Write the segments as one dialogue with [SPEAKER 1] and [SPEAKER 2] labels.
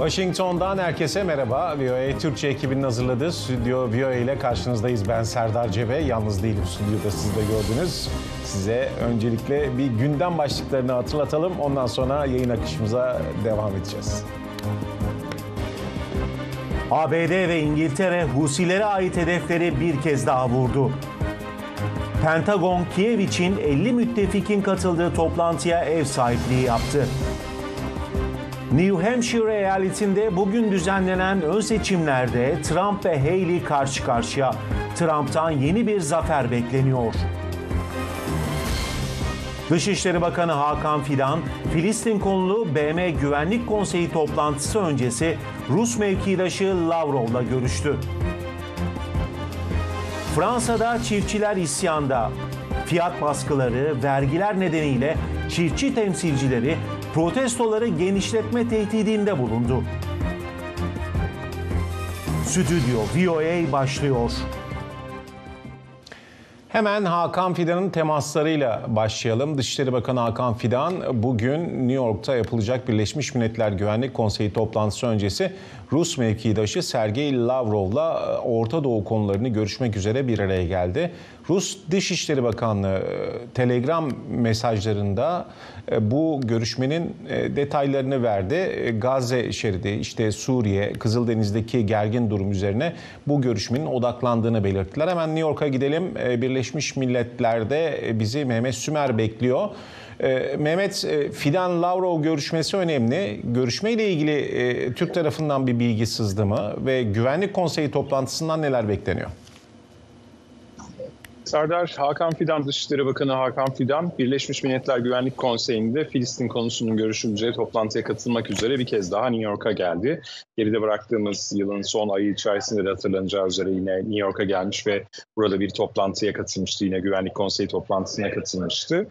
[SPEAKER 1] Washington'dan herkese merhaba. VOA Türkçe ekibinin hazırladığı Stüdyo VOA ile karşınızdayız. Ben Serdar Cebe. Yalnız değilim stüdyoda siz de gördünüz. Size öncelikle bir gündem başlıklarını hatırlatalım. Ondan sonra yayın akışımıza devam edeceğiz.
[SPEAKER 2] ABD ve İngiltere Husilere ait hedefleri bir kez daha vurdu. Pentagon Kiev için 50 müttefikin katıldığı toplantıya ev sahipliği yaptı. New Hampshire eyaletinde bugün düzenlenen ön seçimlerde Trump ve Haley karşı karşıya. Trump'tan yeni bir zafer bekleniyor. Dışişleri Bakanı Hakan Fidan, Filistin konulu BM Güvenlik Konseyi toplantısı öncesi Rus mevkidaşı Lavrov'la görüştü. Fransa'da çiftçiler isyanda. Fiyat baskıları, vergiler nedeniyle çiftçi temsilcileri protestoları genişletme tehdidinde bulundu. Stüdyo VOA başlıyor.
[SPEAKER 1] Hemen Hakan Fidan'ın temaslarıyla başlayalım. Dışişleri Bakanı Hakan Fidan bugün New York'ta yapılacak Birleşmiş Milletler Güvenlik Konseyi toplantısı öncesi Rus mevkidaşı Sergey Lavrov'la Orta Doğu konularını görüşmek üzere bir araya geldi. Rus Dışişleri Bakanlığı e, Telegram mesajlarında e, bu görüşmenin e, detaylarını verdi. Gazze şeridi, işte Suriye, Kızıldeniz'deki gergin durum üzerine bu görüşmenin odaklandığını belirttiler. Hemen New York'a gidelim. Birleşmiş Milletler'de bizi Mehmet Sümer bekliyor. Mehmet, Fidan Lavrov görüşmesi önemli. Görüşmeyle ilgili Türk tarafından bir bilgi sızdı mı ve Güvenlik Konseyi toplantısından neler bekleniyor?
[SPEAKER 3] Serdar Hakan Fidan, Dışişleri Bakanı Hakan Fidan, Birleşmiş Milletler Güvenlik Konseyi'nde Filistin konusunun görüşüleceği toplantıya katılmak üzere bir kez daha New York'a geldi. Geride bıraktığımız yılın son ayı içerisinde de hatırlanacağı üzere yine New York'a gelmiş ve burada bir toplantıya katılmıştı. Yine Güvenlik Konseyi toplantısına katılmıştı.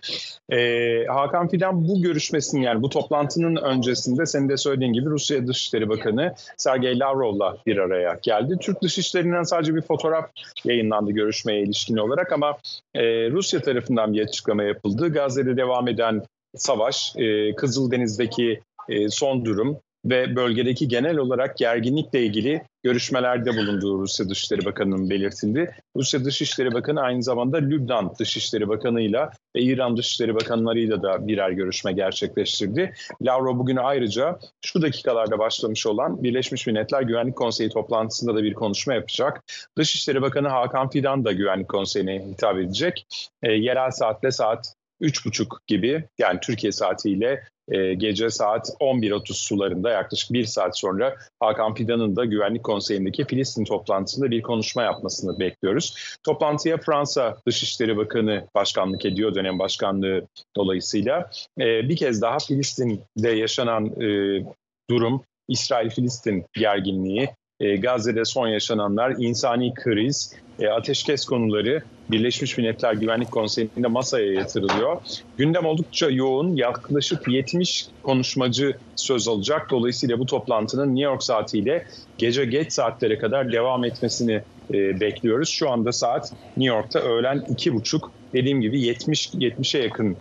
[SPEAKER 3] Ee, Hakan Fidan bu görüşmesinin yani bu toplantının öncesinde senin de söylediğin gibi Rusya Dışişleri Bakanı Sergey Lavrov'la bir araya geldi. Türk Dışişleri'nden sadece bir fotoğraf yayınlandı görüşmeye ilişkin olarak olacak ama e, Rusya tarafından bir açıklama yapıldı. Gazze'de devam eden savaş, e, Kızıldeniz'deki e, son durum ve bölgedeki genel olarak gerginlikle ilgili görüşmelerde bulunduğu Rusya Dışişleri Bakanı'nın belirtildi. Rusya Dışişleri Bakanı aynı zamanda Lübnan Dışişleri Bakanı'yla ve İran Dışişleri Bakanları'yla da birer görüşme gerçekleştirdi. Lavrov bugün ayrıca şu dakikalarda başlamış olan Birleşmiş Milletler Güvenlik Konseyi toplantısında da bir konuşma yapacak. Dışişleri Bakanı Hakan Fidan da Güvenlik Konseyi'ne hitap edecek. E, yerel saatle saat 3.30 gibi yani Türkiye saatiyle e, gece saat 11.30 sularında yaklaşık bir saat sonra Hakan Fidan'ın da Güvenlik Konseyi'ndeki Filistin toplantısında bir konuşma yapmasını bekliyoruz. Toplantıya Fransa Dışişleri Bakanı başkanlık ediyor dönem başkanlığı dolayısıyla. E, bir kez daha Filistin'de yaşanan e, durum, İsrail-Filistin gerginliği, e, Gazze'de son yaşananlar, insani kriz, e, ateşkes konuları Birleşmiş Milletler Güvenlik Konseyi'nde masaya yatırılıyor. Gündem oldukça yoğun. Yaklaşık 70 konuşmacı söz alacak. Dolayısıyla bu toplantının New York saatiyle gece geç saatlere kadar devam etmesini e, bekliyoruz. Şu anda saat New York'ta öğlen 2.30. Dediğim gibi 70 70'e yakın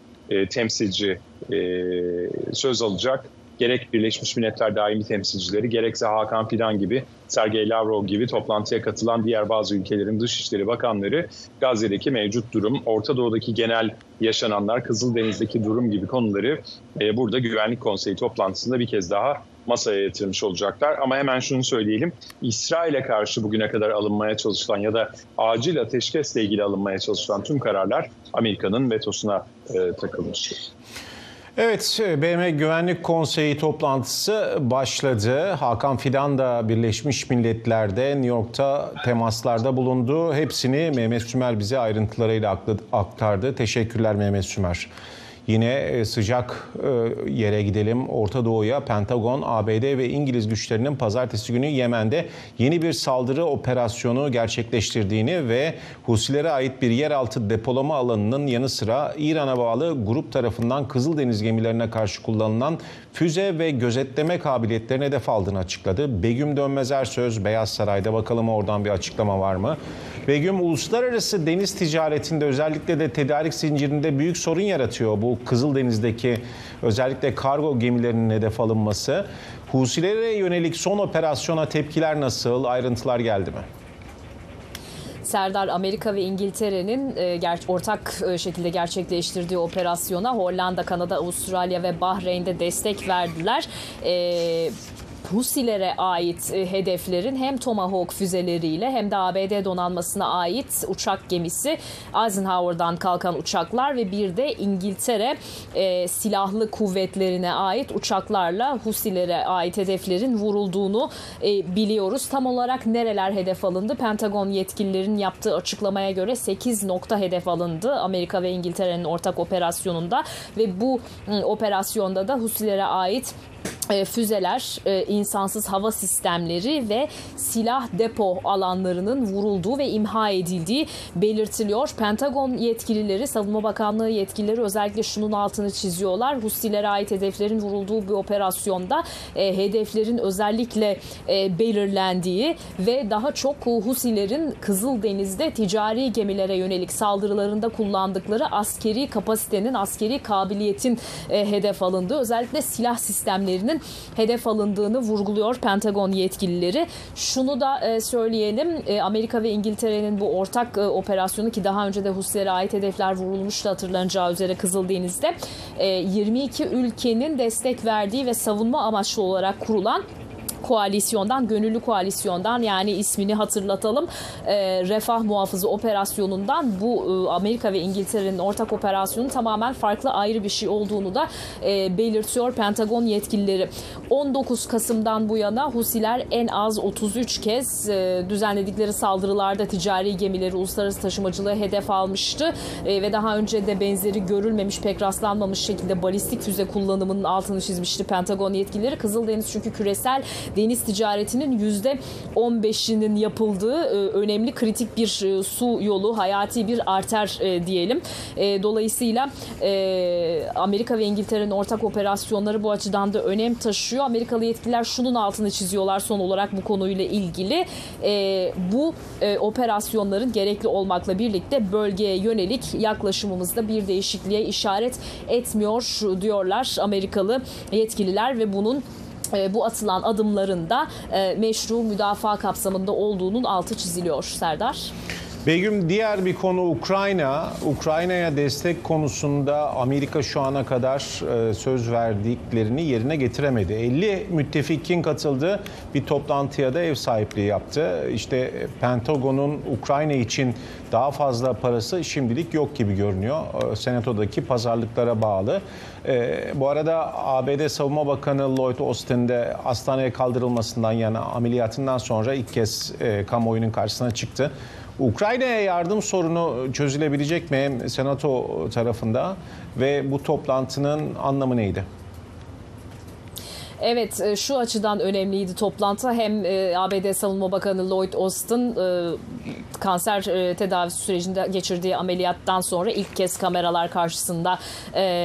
[SPEAKER 3] temsilci söz alacak gerek Birleşmiş Milletler daimi temsilcileri gerekse Hakan Fidan gibi, Sergey Lavrov gibi toplantıya katılan diğer bazı ülkelerin dışişleri bakanları Gazze'deki mevcut durum, Orta Doğu'daki genel yaşananlar, Kızıldeniz'deki durum gibi konuları e, burada Güvenlik Konseyi toplantısında bir kez daha masaya yatırmış olacaklar. Ama hemen şunu söyleyelim. İsrail'e karşı bugüne kadar alınmaya çalışılan ya da acil ateşkesle ilgili alınmaya çalışılan tüm kararlar Amerika'nın vetosuna e, takılmıştır.
[SPEAKER 1] Evet, BM Güvenlik Konseyi toplantısı başladı. Hakan Fidan da Birleşmiş Milletler'de New York'ta temaslarda bulundu. Hepsini Mehmet Sümer bize ayrıntılarıyla aktardı. Teşekkürler Mehmet Sümer. Yine e, sıcak e, yere gidelim. Orta Doğu'ya Pentagon, ABD ve İngiliz güçlerinin pazartesi günü Yemen'de yeni bir saldırı operasyonu gerçekleştirdiğini ve Husilere ait bir yeraltı depolama alanının yanı sıra İran'a bağlı grup tarafından Kızıldeniz gemilerine karşı kullanılan füze ve gözetleme kabiliyetlerine hedef aldığını açıkladı. Begüm Dönmez Ersöz Beyaz Saray'da bakalım oradan bir açıklama var mı? Begüm uluslararası deniz ticaretinde özellikle de tedarik zincirinde büyük sorun yaratıyor bu bu Kızıldeniz'deki özellikle kargo gemilerinin hedef alınması. Husilere yönelik son operasyona tepkiler nasıl? Ayrıntılar geldi mi?
[SPEAKER 4] Serdar Amerika ve İngiltere'nin e, ortak e, şekilde gerçekleştirdiği operasyona Hollanda, Kanada, Avustralya ve Bahreyn'de destek verdiler. E, Husilere ait e, hedeflerin hem Tomahawk füzeleriyle hem de ABD donanmasına ait uçak gemisi Eisenhower'dan kalkan uçaklar ve bir de İngiltere e, silahlı kuvvetlerine ait uçaklarla Husilere ait hedeflerin vurulduğunu e, biliyoruz. Tam olarak nereler hedef alındı? Pentagon yetkililerin yaptığı açıklamaya göre 8 nokta hedef alındı Amerika ve İngiltere'nin ortak operasyonunda ve bu operasyonda da Husilere ait füzeler, e, insansız hava sistemleri ve silah depo alanlarının vurulduğu ve imha edildiği belirtiliyor. Pentagon yetkilileri, Savunma Bakanlığı yetkilileri özellikle şunun altını çiziyorlar. Husilere ait hedeflerin vurulduğu bir operasyonda e, hedeflerin özellikle belirlendiği ve daha çok Husilerin Kızıldeniz'de ticari gemilere yönelik saldırılarında kullandıkları askeri kapasitenin, askeri kabiliyetin hedef alındığı özellikle silah sistemlerinin hedef alındığını vurguluyor Pentagon yetkilileri. Şunu da e, söyleyelim e, Amerika ve İngiltere'nin bu ortak e, operasyonu ki daha önce de Husilere ait hedefler vurulmuştu hatırlanacağı üzere Kızıldeniz'de 22 ülkenin destek verdiği ve savunma amaçlı olarak kurulan koalisyondan, gönüllü koalisyondan yani ismini hatırlatalım. E, Refah Muhafızı operasyonundan bu e, Amerika ve İngiltere'nin ortak operasyonu tamamen farklı ayrı bir şey olduğunu da e, belirtiyor Pentagon yetkilileri. 19 Kasım'dan bu yana Husiler en az 33 kez e, düzenledikleri saldırılarda ticari gemileri uluslararası taşımacılığı hedef almıştı e, ve daha önce de benzeri görülmemiş pek rastlanmamış şekilde balistik füze kullanımının altını çizmişti Pentagon yetkilileri. Kızıldeniz çünkü küresel deniz ticaretinin yüzde 15'inin yapıldığı e, önemli kritik bir e, su yolu, hayati bir arter e, diyelim. Dolayısıyla Amerika ve İngiltere'nin ortak operasyonları bu açıdan da önem taşıyor. Amerikalı yetkililer şunun altını çiziyorlar son olarak bu konuyla ilgili. Bu operasyonların gerekli olmakla birlikte bölgeye yönelik yaklaşımımızda bir değişikliğe işaret etmiyor diyorlar Amerikalı yetkililer ve bunun bu atılan adımların da e, meşru müdafaa kapsamında olduğunun altı çiziliyor Serdar.
[SPEAKER 1] Begüm diğer bir konu Ukrayna. Ukrayna'ya destek konusunda Amerika şu ana kadar e, söz verdiklerini yerine getiremedi. 50 müttefikin katıldığı bir toplantıya da ev sahipliği yaptı. İşte Pentagon'un Ukrayna için daha fazla parası şimdilik yok gibi görünüyor. E, Senato'daki pazarlıklara bağlı. E, bu arada ABD Savunma Bakanı Lloyd Austin de hastaneye kaldırılmasından yana ameliyatından sonra ilk kez kamuoyunun karşısına çıktı. Ukrayna'ya yardım sorunu çözülebilecek mi Senato tarafında ve bu toplantının anlamı neydi?
[SPEAKER 4] Evet e, şu açıdan önemliydi toplantı. Hem e, ABD Savunma Bakanı Lloyd Austin e, kanser tedavisi sürecinde geçirdiği ameliyattan sonra ilk kez kameralar karşısında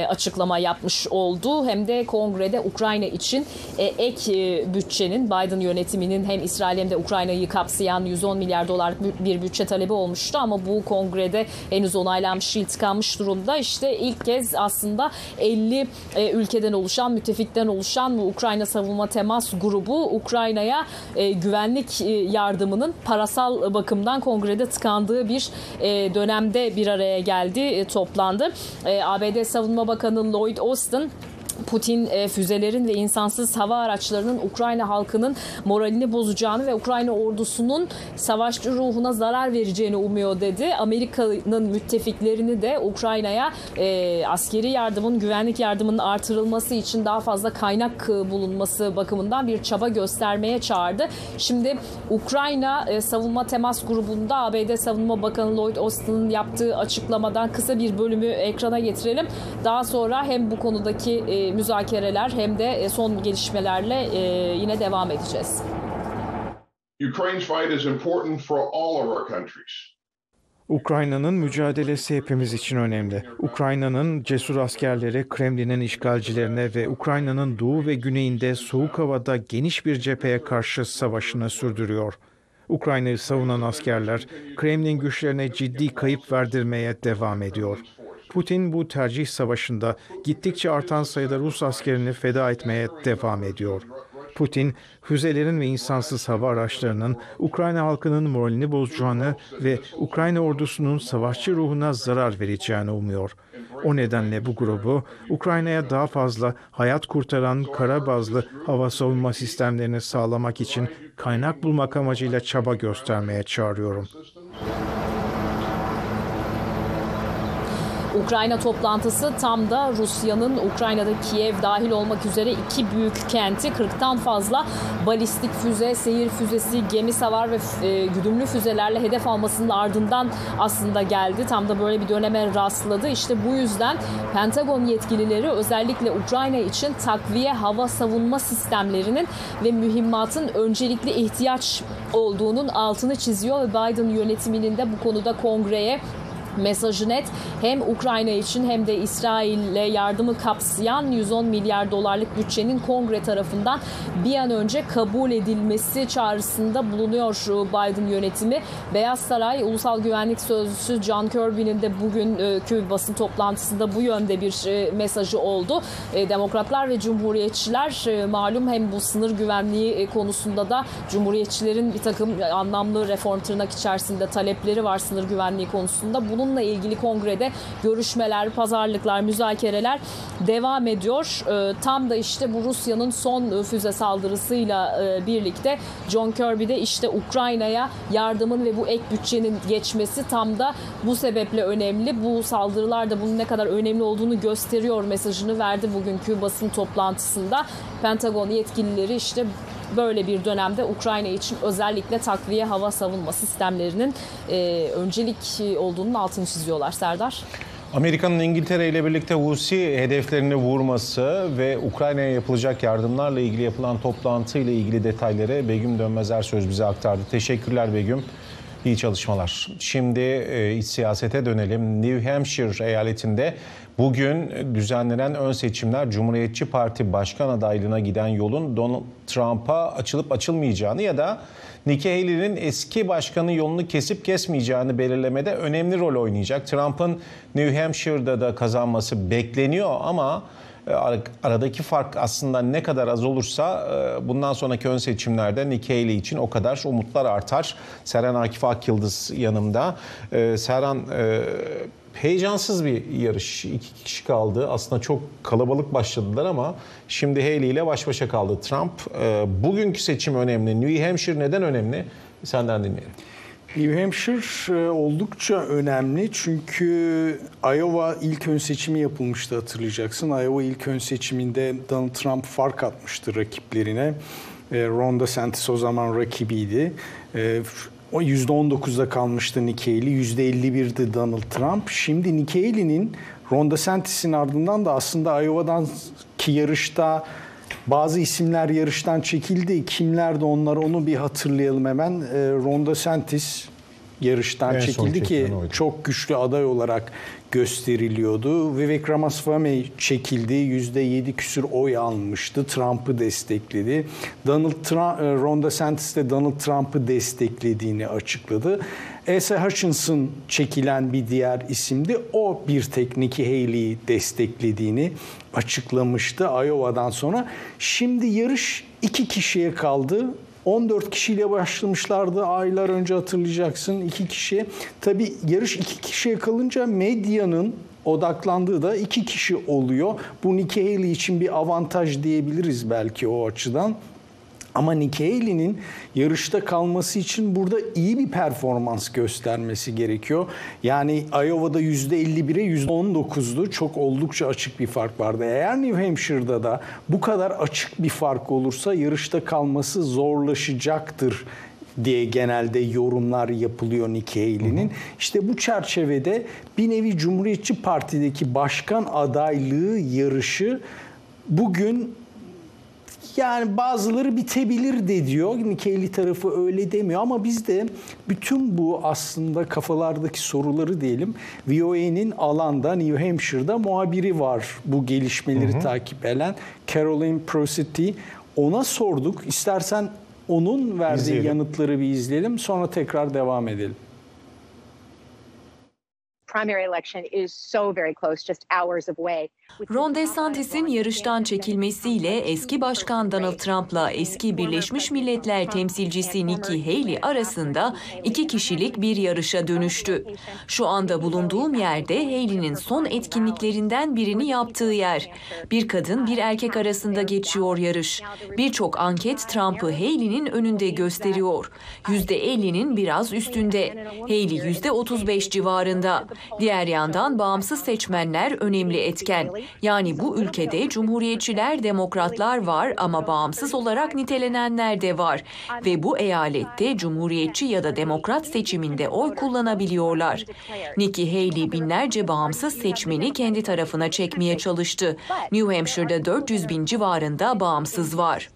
[SPEAKER 4] açıklama yapmış oldu. Hem de kongrede Ukrayna için ek bütçenin Biden yönetiminin hem İsrail hem de Ukrayna'yı kapsayan 110 milyar dolar bir bütçe talebi olmuştu ama bu kongrede henüz onaylanmış değil tıkanmış durumda. İşte ilk kez aslında 50 ülkeden oluşan, müttefikten oluşan bu Ukrayna Ukrayna Savunma Temas Grubu Ukrayna'ya e, güvenlik e, yardımının parasal bakımdan kongrede tıkandığı bir e, dönemde bir araya geldi, e, toplandı. E, ABD Savunma Bakanı Lloyd Austin Putin e, füzelerin ve insansız hava araçlarının Ukrayna halkının moralini bozacağını ve Ukrayna ordusunun savaşçı ruhuna zarar vereceğini umuyor dedi. Amerika'nın müttefiklerini de Ukrayna'ya e, askeri yardımın, güvenlik yardımının artırılması için daha fazla kaynak bulunması bakımından bir çaba göstermeye çağırdı. Şimdi Ukrayna e, Savunma Temas Grubu'nda ABD Savunma Bakanı Lloyd Austin'ın yaptığı açıklamadan kısa bir bölümü ekrana getirelim. Daha sonra hem bu konudaki e, müzakereler hem de e, son gelişmelerle e, yine devam edeceğiz. Ukraine's fight is important for all of our countries.
[SPEAKER 5] Ukrayna'nın mücadelesi hepimiz için önemli. Ukrayna'nın cesur askerleri Kremlin'in işgalcilerine ve Ukrayna'nın doğu ve güneyinde soğuk havada geniş bir cepheye karşı savaşını sürdürüyor. Ukrayna'yı savunan askerler Kremlin güçlerine ciddi kayıp verdirmeye devam ediyor. Putin bu tercih savaşında gittikçe artan sayıda Rus askerini feda etmeye devam ediyor. Putin, füzelerin ve insansız hava araçlarının Ukrayna halkının moralini bozacağını ve Ukrayna ordusunun savaşçı ruhuna zarar vereceğini umuyor. O nedenle bu grubu Ukrayna'ya daha fazla hayat kurtaran kara bazlı hava savunma sistemlerini sağlamak için kaynak bulmak amacıyla çaba göstermeye çağırıyorum.
[SPEAKER 4] Ukrayna toplantısı tam da Rusya'nın Ukrayna'da Kiev dahil olmak üzere iki büyük kenti 40'tan fazla balistik füze, seyir füzesi, gemi savar ve e, güdümlü füzelerle hedef almasının ardından aslında geldi. Tam da böyle bir döneme rastladı. İşte bu yüzden Pentagon yetkilileri özellikle Ukrayna için takviye hava savunma sistemlerinin ve mühimmatın öncelikli ihtiyaç olduğunun altını çiziyor ve Biden yönetiminin de bu konuda kongreye mesajı net. Hem Ukrayna için hem de İsrail'e yardımı kapsayan 110 milyar dolarlık bütçenin kongre tarafından bir an önce kabul edilmesi çağrısında bulunuyor Biden yönetimi. Beyaz Saray Ulusal Güvenlik Sözcüsü John Kirby'nin de bugünkü basın toplantısında bu yönde bir e, mesajı oldu. E, Demokratlar ve Cumhuriyetçiler e, malum hem bu sınır güvenliği konusunda da Cumhuriyetçilerin bir takım anlamlı reform tırnak içerisinde talepleri var sınır güvenliği konusunda. Bunu bununla ilgili kongrede görüşmeler, pazarlıklar, müzakereler devam ediyor. Ee, tam da işte bu Rusya'nın son füze saldırısıyla e, birlikte John Kirby de işte Ukrayna'ya yardımın ve bu ek bütçenin geçmesi tam da bu sebeple önemli. Bu saldırılar da bunun ne kadar önemli olduğunu gösteriyor mesajını verdi bugünkü basın toplantısında. Pentagon yetkilileri işte böyle bir dönemde Ukrayna için özellikle takviye hava savunma sistemlerinin e, öncelik olduğunun altını çiziyorlar Serdar.
[SPEAKER 1] Amerika'nın İngiltere ile birlikte Husi hedeflerini vurması ve Ukrayna'ya yapılacak yardımlarla ilgili yapılan toplantı ile ilgili detayları Begüm Dönmezer söz bize aktardı. Teşekkürler Begüm. İyi çalışmalar. Şimdi e, iç siyasete dönelim. New Hampshire eyaletinde bugün düzenlenen ön seçimler Cumhuriyetçi Parti başkan adaylığına giden yolun Donald Trump'a açılıp açılmayacağını ya da Nikki Haley'nin eski başkanın yolunu kesip kesmeyeceğini belirlemede önemli rol oynayacak. Trump'ın New Hampshire'da da kazanması bekleniyor ama e, aradaki fark aslında ne kadar az olursa e, bundan sonraki ön seçimlerde Nikki Haley için o kadar umutlar artar. Serhan Akif Akyıldız yanımda. E, Serhan heyecansız bir yarış. İki kişi kaldı. Aslında çok kalabalık başladılar ama şimdi Haley ile baş başa kaldı Trump. Bugünkü seçim önemli. New Hampshire neden önemli? Senden dinleyelim.
[SPEAKER 6] New Hampshire e, oldukça önemli çünkü Iowa ilk ön seçimi yapılmıştı hatırlayacaksın. Iowa ilk ön seçiminde Donald Trump fark atmıştı rakiplerine. E, Ron DeSantis o zaman rakibiydi. E, o %19'da kalmıştı Nikki Haley, %51'di Donald Trump. Şimdi Nikki Haley'nin Ron DeSantis'in ardından da aslında Iowa'dan ki yarışta bazı isimler yarıştan çekildi. Kimler de onlar onu bir hatırlayalım hemen. E, Ron DeSantis yarıştan en çekildi ki çok güçlü aday olarak gösteriliyordu. Vivek Ramaswamy çekildi. %7 küsür oy almıştı. Trump'ı destekledi. Donald Trump, e, Ron DeSantis de Donald Trump'ı desteklediğini açıkladı. Asa Hutchinson çekilen bir diğer isimdi. O bir tek Nikki Haley'i desteklediğini açıklamıştı Iowa'dan sonra. Şimdi yarış iki kişiye kaldı. 14 kişiyle başlamışlardı aylar önce hatırlayacaksın iki kişi. Tabi yarış iki kişiye kalınca medyanın odaklandığı da iki kişi oluyor. Bu Nikki Haley için bir avantaj diyebiliriz belki o açıdan. Ama Nikki Haley'nin yarışta kalması için burada iyi bir performans göstermesi gerekiyor. Yani Iowa'da %51'e %19'du. Çok oldukça açık bir fark vardı. Eğer New Hampshire'da da bu kadar açık bir fark olursa yarışta kalması zorlaşacaktır diye genelde yorumlar yapılıyor Nikki Haley'nin. İşte bu çerçevede bir nevi Cumhuriyetçi Parti'deki başkan adaylığı yarışı bugün yani bazıları bitebilir de diyor. Nikeli tarafı öyle demiyor ama biz de bütün bu aslında kafalardaki soruları diyelim VOA'nin alanda New Hampshire'da muhabiri var bu gelişmeleri hı hı. takip eden Caroline Prosity. Ona sorduk. İstersen onun verdiği İzleyelim. yanıtları bir izleyelim sonra tekrar devam edelim.
[SPEAKER 7] primary election is so very close, just hours away.
[SPEAKER 8] Ron DeSantis'in yarıştan çekilmesiyle eski başkan Donald Trump'la eski Birleşmiş Milletler temsilcisi Nikki Haley arasında iki kişilik bir yarışa dönüştü. Şu anda bulunduğum yerde Haley'nin son etkinliklerinden birini yaptığı yer. Bir kadın bir erkek arasında geçiyor yarış. Birçok anket Trump'ı Haley'nin önünde gösteriyor. %50'nin biraz üstünde. Haley %35 civarında. Diğer yandan bağımsız seçmenler önemli etken. Yani bu ülkede cumhuriyetçiler, demokratlar var ama bağımsız olarak nitelenenler de var. Ve bu eyalette cumhuriyetçi ya da demokrat seçiminde oy kullanabiliyorlar. Nikki Haley binlerce bağımsız seçmeni kendi tarafına çekmeye çalıştı. New Hampshire'da 400 bin civarında bağımsız var.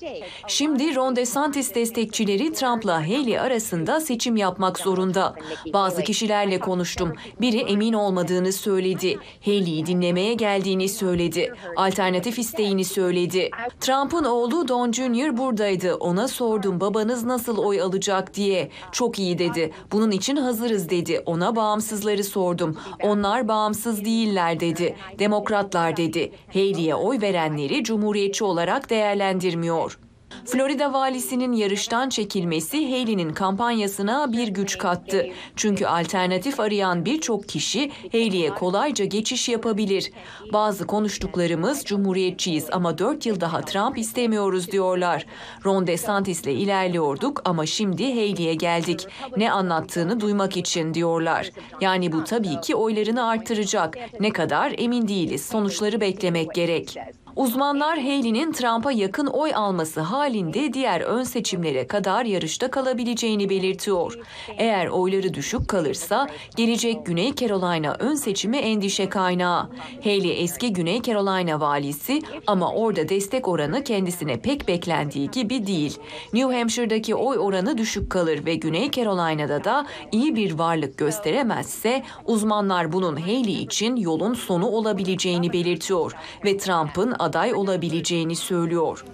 [SPEAKER 8] Şimdi Ron DeSantis destekçileri Trump'la Haley arasında seçim yapmak zorunda. Bazı kişilerle konuştum. Biri emin olmadığını söyledi. Haley'i dinlemeye geldiğini söyledi. Alternatif isteğini söyledi. Trump'ın oğlu Don Jr. buradaydı. Ona sordum babanız nasıl oy alacak diye. Çok iyi dedi. Bunun için hazırız dedi. Ona bağımsızları sordum. Onlar bağımsız değiller dedi. Demokratlar dedi. Haley'e oy verenleri cumhuriyetçi olarak değerlendirmiyor. Florida valisinin yarıştan çekilmesi Haley'nin kampanyasına bir güç kattı. Çünkü alternatif arayan birçok kişi Haley'e kolayca geçiş yapabilir. Bazı konuştuklarımız cumhuriyetçiyiz ama 4 yıl daha Trump istemiyoruz diyorlar. Ron DeSantis'le ilerliyorduk ama şimdi Haley'e geldik. Ne anlattığını duymak için diyorlar. Yani bu tabii ki oylarını arttıracak. Ne kadar emin değiliz. Sonuçları beklemek gerek. Uzmanlar Haley'nin Trump'a yakın oy alması halinde diğer ön seçimlere kadar yarışta kalabileceğini belirtiyor. Eğer oyları düşük kalırsa gelecek Güney Carolina ön seçimi endişe kaynağı. Haley eski Güney Carolina valisi ama orada destek oranı kendisine pek beklendiği gibi değil. New Hampshire'daki oy oranı düşük kalır ve Güney Carolina'da da iyi bir varlık gösteremezse uzmanlar bunun Haley için yolun sonu olabileceğini belirtiyor ve Trump'ın aday olabileceğini söylüyor.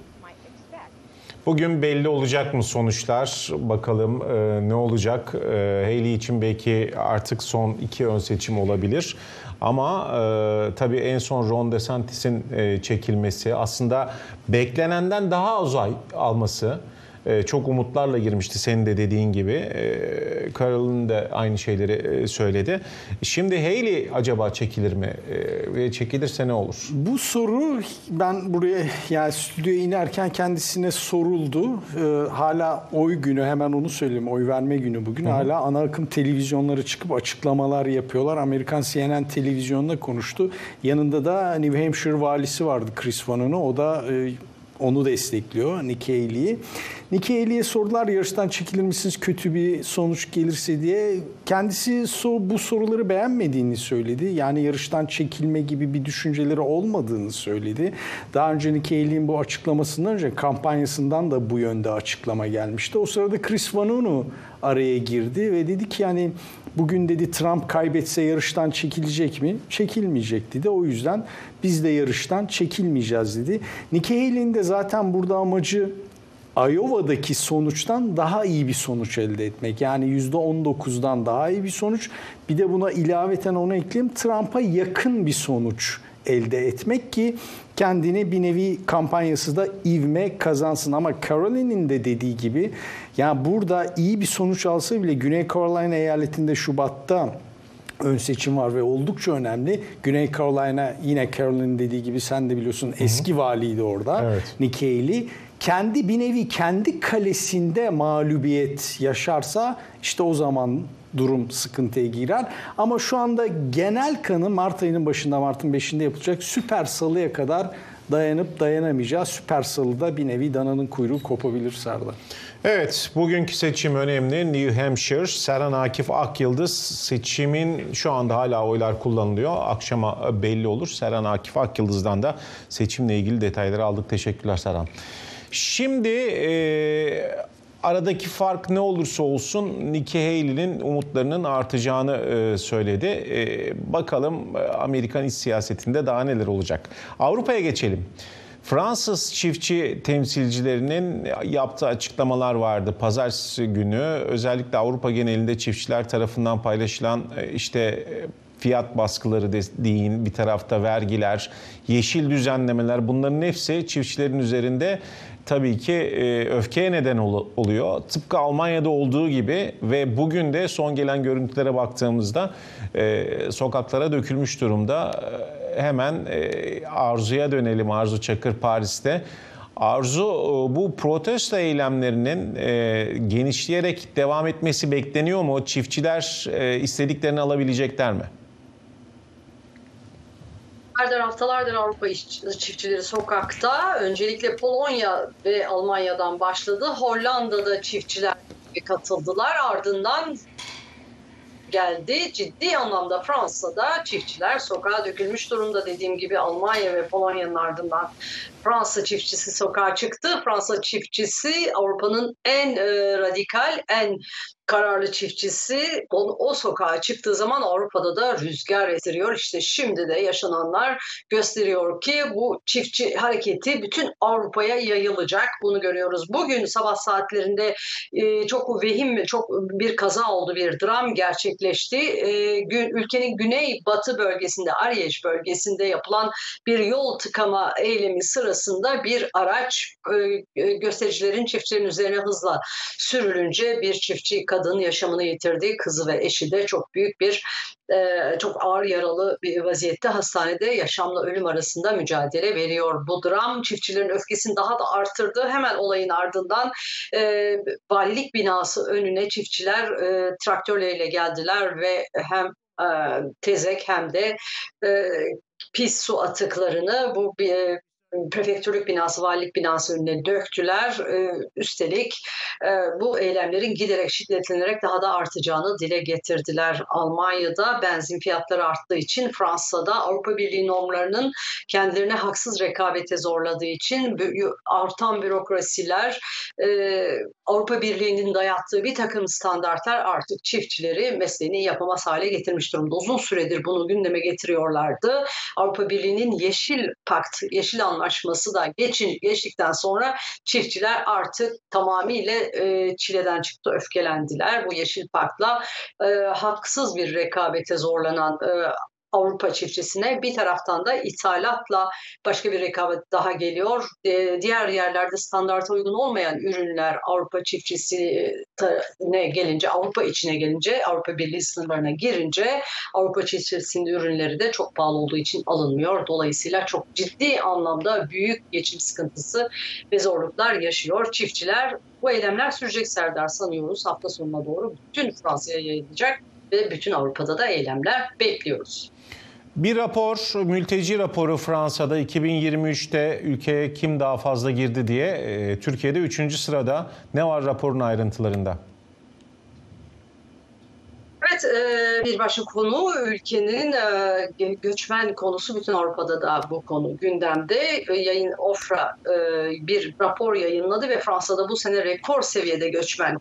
[SPEAKER 1] Bugün belli olacak mı sonuçlar? Bakalım e, ne olacak? E, Haley için belki artık son iki ön seçim olabilir. Ama e, tabii en son Ron DeSantis'in e, çekilmesi aslında beklenenden daha az ay alması çok umutlarla girmişti senin de dediğin gibi. E, Carol'ın da aynı şeyleri e, söyledi. Şimdi Haley acaba çekilir mi? E, ve çekilirse ne olur?
[SPEAKER 6] Bu soru ben buraya yani stüdyoya inerken kendisine soruldu. Ee, hala oy günü hemen onu söyleyeyim. Oy verme günü bugün. Hala ana akım televizyonları çıkıp açıklamalar yapıyorlar. Amerikan CNN televizyonunda konuştu. Yanında da New Hampshire valisi vardı Chris Vanunu. O da e, onu destekliyor Nikki Haley'i. Nikki Haley'e sordular yarıştan çekilir misiniz kötü bir sonuç gelirse diye. Kendisi bu soruları beğenmediğini söyledi. Yani yarıştan çekilme gibi bir düşünceleri olmadığını söyledi. Daha önce Nikki Haley'in bu açıklamasından önce kampanyasından da bu yönde açıklama gelmişti. O sırada Chris Vanunu araya girdi ve dedi ki yani bugün dedi Trump kaybetse yarıştan çekilecek mi? Çekilmeyecek dedi. O yüzden biz de yarıştan çekilmeyeceğiz dedi. Nikki Haley'in de zaten burada amacı Iowa'daki sonuçtan daha iyi bir sonuç elde etmek. Yani %19'dan daha iyi bir sonuç. Bir de buna ilaveten onu ekleyeyim. Trump'a yakın bir sonuç elde etmek ki kendini bir nevi kampanyası da ivme kazansın. Ama Caroline'in de dediği gibi ya burada iyi bir sonuç alsa bile Güney Carolina eyaletinde Şubat'ta ön seçim var ve oldukça önemli. Güney Carolina yine Caroline'in dediği gibi sen de biliyorsun eski Hı-hı. valiydi orada. Evet. Nikki Haley kendi bir nevi kendi kalesinde mağlubiyet yaşarsa işte o zaman durum sıkıntıya girer. Ama şu anda genel kanı Mart ayının başında Mart'ın 5'inde yapılacak Süper Salı'ya kadar dayanıp dayanamayacağı Süper Salı'da bir nevi dananın kuyruğu kopabilir Serdar.
[SPEAKER 1] Evet, bugünkü seçim önemli. New Hampshire, Seren Akif Akyıldız seçimin şu anda hala oylar kullanılıyor. Akşama belli olur. Seren Akif Akyıldız'dan da seçimle ilgili detayları aldık. Teşekkürler Seren. Şimdi e, aradaki fark ne olursa olsun Nikki Haley'nin umutlarının artacağını e, söyledi. E, bakalım e, Amerikan iç siyasetinde daha neler olacak. Avrupa'ya geçelim. Fransız çiftçi temsilcilerinin yaptığı açıklamalar vardı pazartesi günü. Özellikle Avrupa genelinde çiftçiler tarafından paylaşılan işte fiyat baskıları de- deyin, bir tarafta vergiler, yeşil düzenlemeler bunların hepsi çiftçilerin üzerinde tabii ki e, öfkeye neden ol- oluyor. Tıpkı Almanya'da olduğu gibi ve bugün de son gelen görüntülere baktığımızda e, sokaklara dökülmüş durumda. E, Hemen e, Arzu'ya dönelim. Arzu Çakır Paris'te. Arzu e, bu protesto eylemlerinin e, genişleyerek devam etmesi bekleniyor mu? Çiftçiler e, istediklerini alabilecekler mi?
[SPEAKER 9] Haftalardır haftalardır Avrupa iş- çiftçileri sokakta. Öncelikle Polonya ve Almanya'dan başladı. Hollanda'da çiftçiler katıldılar. Ardından geldi. Ciddi anlamda Fransa'da çiftçiler sokağa dökülmüş durumda. Dediğim gibi Almanya ve Polonya'nın ardından Fransa çiftçisi sokağa çıktı. Fransa çiftçisi Avrupa'nın en e, radikal, en kararlı çiftçisi o, o sokağa çıktığı zaman Avrupa'da da rüzgar estiriyor. İşte şimdi de yaşananlar gösteriyor ki bu çiftçi hareketi bütün Avrupa'ya yayılacak. Bunu görüyoruz. Bugün sabah saatlerinde e, çok vehim, çok bir kaza oldu, bir dram gerçekleşti. E, gü- ülkenin güney batı bölgesinde, Ariège bölgesinde yapılan bir yol tıkama eylemi sırasında bir araç e, e, göstericilerin çiftçilerin üzerine hızla sürülünce bir çiftçi kadın yaşamını yitirdi. Kızı ve eşi de çok büyük bir e, çok ağır yaralı bir vaziyette hastanede yaşamla ölüm arasında mücadele veriyor. Bu dram çiftçilerin öfkesini daha da arttırdı. Hemen olayın ardından e, valilik binası önüne çiftçiler e, traktörleriyle geldiler ve hem e, tezek hem de e, pis su atıklarını bu bir prefektörlük binası, valilik binası önüne döktüler. Ee, üstelik e, bu eylemlerin giderek şiddetlenerek daha da artacağını dile getirdiler. Almanya'da benzin fiyatları arttığı için Fransa'da Avrupa Birliği normlarının kendilerine haksız rekabete zorladığı için artan bürokrasiler e, Avrupa Birliği'nin dayattığı bir takım standartlar artık çiftçileri mesleğini yapamaz hale getirmiş durumda. Uzun süredir bunu gündeme getiriyorlardı. Avrupa Birliği'nin Yeşil Pakt, Yeşil Anlaşması da geçin, geçtikten sonra çiftçiler artık tamamıyla e, çileden çıktı, öfkelendiler. Bu Yeşil Pakt'la e, haksız bir rekabete zorlanan e, Avrupa çiftçisine bir taraftan da ithalatla başka bir rekabet daha geliyor. E, diğer yerlerde standarta uygun olmayan ürünler Avrupa çiftçisine gelince, Avrupa içine gelince, Avrupa Birliği sınırlarına girince Avrupa çiftçisinin ürünleri de çok pahalı olduğu için alınmıyor. Dolayısıyla çok ciddi anlamda büyük geçim sıkıntısı ve zorluklar yaşıyor çiftçiler. Bu eylemler sürecek Serdar sanıyoruz. Hafta sonuna doğru bütün Fransa'ya yayılacak ve bütün Avrupa'da da eylemler bekliyoruz.
[SPEAKER 1] Bir rapor, mülteci raporu Fransa'da 2023'te ülkeye kim daha fazla girdi diye e, Türkiye'de 3. sırada. Ne var raporun ayrıntılarında?
[SPEAKER 9] Evet e, bir başka konu ülkenin e, göçmen konusu bütün Avrupa'da da bu konu gündemde. E, Yayın Ofra bir rapor yayınladı ve Fransa'da bu sene rekor seviyede göçmen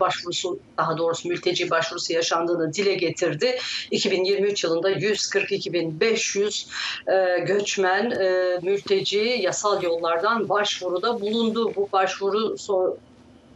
[SPEAKER 9] başvurusu daha doğrusu mülteci başvurusu yaşandığını dile getirdi. 2023 yılında 142.500 e, göçmen mülteci yasal yollardan başvuruda bulundu. Bu başvuru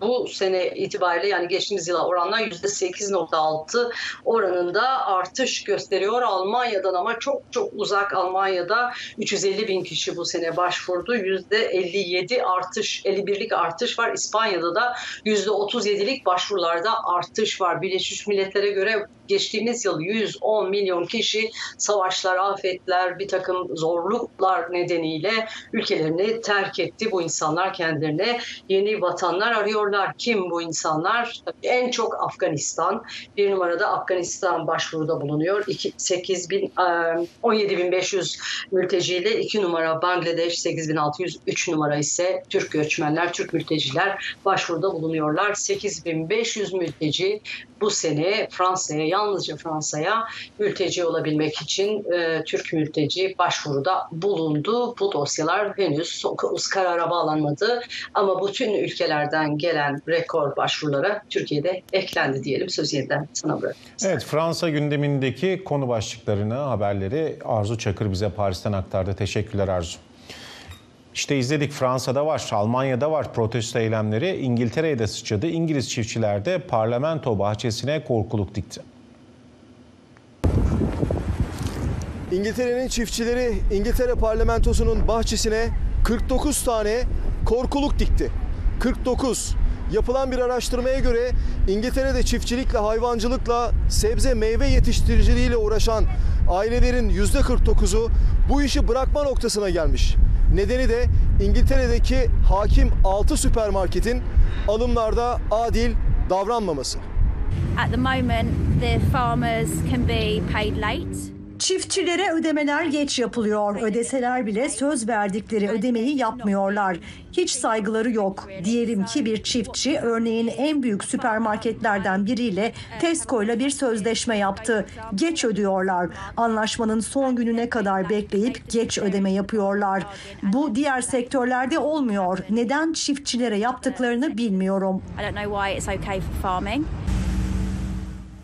[SPEAKER 9] bu sene itibariyle yani geçtiğimiz yıla oranla %8.6 oranında artış gösteriyor. Almanya'dan ama çok çok uzak Almanya'da 350 bin kişi bu sene başvurdu. %57 artış, 51'lik artış var. İspanya'da da %37'lik başvurularda artış var. Birleşmiş Milletler'e göre geçtiğimiz yıl 110 milyon kişi savaşlar, afetler, bir takım zorluklar nedeniyle ülkelerini terk etti. Bu insanlar kendilerine yeni vatanlar arıyorlar. Kim bu insanlar? Tabii en çok Afganistan. Bir numarada Afganistan başvuruda bulunuyor. 8 bin, 17.500 mülteciyle iki numara Bangladeş 8600, 3 numara ise Türk göçmenler, Türk mülteciler başvuruda bulunuyorlar. 8500 mülteci bu sene Fransa'ya yalnızca Fransa'ya mülteci olabilmek için e, Türk mülteci başvuruda bulundu. Bu dosyalar henüz karara bağlanmadı ama bütün ülkelerden gelen rekor başvurulara Türkiye'de eklendi diyelim. Sözü yeniden sana bırakıyorum.
[SPEAKER 1] Evet Fransa gündemindeki konu başlıklarını, haberleri Arzu Çakır bize Paris'ten aktardı. Teşekkürler Arzu. İşte izledik Fransa'da var, Almanya'da var protesto eylemleri. İngiltere'ye de sıçradı. İngiliz çiftçiler de parlamento bahçesine korkuluk dikti.
[SPEAKER 10] İngiltere'nin çiftçileri İngiltere parlamentosunun bahçesine 49 tane korkuluk dikti. 49. Yapılan bir araştırmaya göre İngiltere'de çiftçilikle, hayvancılıkla, sebze meyve yetiştiriciliğiyle uğraşan ailelerin %49'u bu işi bırakma noktasına gelmiş. Nedeni de İngiltere'deki hakim 6 süpermarketin alımlarda adil davranmaması.
[SPEAKER 11] At the moment, the farmers can be paid late.
[SPEAKER 12] Çiftçilere ödemeler geç yapılıyor. Ödeseler bile söz verdikleri ödemeyi yapmıyorlar. Hiç saygıları yok. Diyelim ki bir çiftçi örneğin en büyük süpermarketlerden biriyle Tesco ile bir sözleşme yaptı. Geç ödüyorlar. Anlaşmanın son gününe kadar bekleyip geç ödeme yapıyorlar. Bu diğer sektörlerde olmuyor. Neden çiftçilere yaptıklarını bilmiyorum.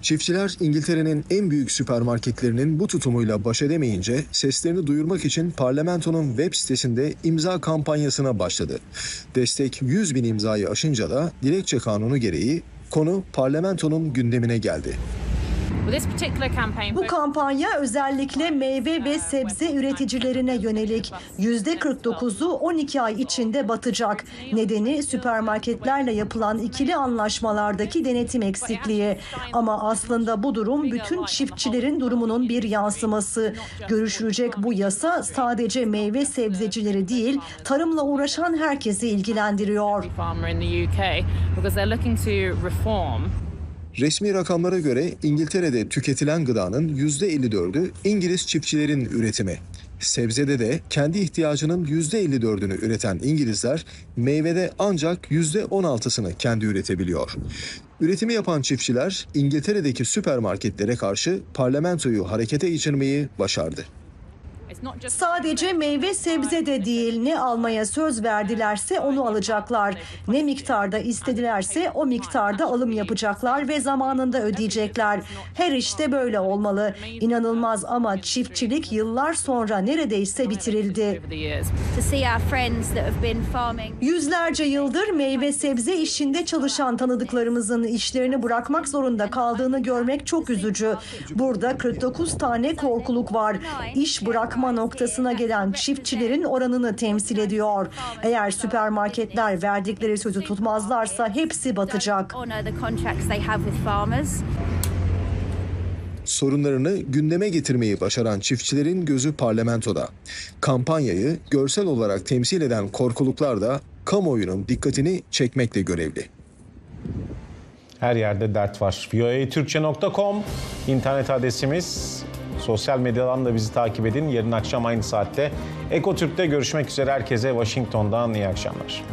[SPEAKER 10] Çiftçiler İngiltere'nin en büyük süpermarketlerinin bu tutumuyla baş edemeyince seslerini duyurmak için parlamentonun web sitesinde imza kampanyasına başladı. Destek 100 bin imzayı aşınca da dilekçe kanunu gereği konu parlamentonun gündemine geldi.
[SPEAKER 12] Bu kampanya özellikle meyve ve sebze üreticilerine yönelik. Yüzde 49'u 12 ay içinde batacak. Nedeni süpermarketlerle yapılan ikili anlaşmalardaki denetim eksikliği. Ama aslında bu durum bütün çiftçilerin durumunun bir yansıması. Görüşülecek bu yasa sadece meyve sebzecileri değil, tarımla uğraşan herkesi ilgilendiriyor.
[SPEAKER 10] Resmi rakamlara göre İngiltere'de tüketilen gıdanın %54'ü İngiliz çiftçilerin üretimi. Sebzede de kendi ihtiyacının %54'ünü üreten İngilizler meyvede ancak %16'sını kendi üretebiliyor. Üretimi yapan çiftçiler İngiltere'deki süpermarketlere karşı parlamentoyu harekete geçirmeyi başardı.
[SPEAKER 12] Sadece meyve sebze de değil ne almaya söz verdilerse onu alacaklar. Ne miktarda istedilerse o miktarda alım yapacaklar ve zamanında ödeyecekler. Her işte böyle olmalı. İnanılmaz ama çiftçilik yıllar sonra neredeyse bitirildi.
[SPEAKER 11] To see our friends that have been farming.
[SPEAKER 12] Yüzlerce yıldır meyve sebze işinde çalışan tanıdıklarımızın işlerini bırakmak zorunda kaldığını görmek çok üzücü. Burada 49 tane korkuluk var. İş bırakma noktasına gelen çiftçilerin oranını temsil ediyor. Eğer süpermarketler verdikleri sözü tutmazlarsa hepsi batacak.
[SPEAKER 10] Sorunlarını gündeme getirmeyi başaran çiftçilerin gözü parlamentoda. Kampanyayı görsel olarak temsil eden korkuluklar da kamuoyunun dikkatini çekmekle görevli.
[SPEAKER 1] Her yerde dert var. voatürkçe.com internet adresimiz. Sosyal medyadan da bizi takip edin. Yarın akşam aynı saatte Eko Türk'te görüşmek üzere. Herkese Washington'dan iyi akşamlar.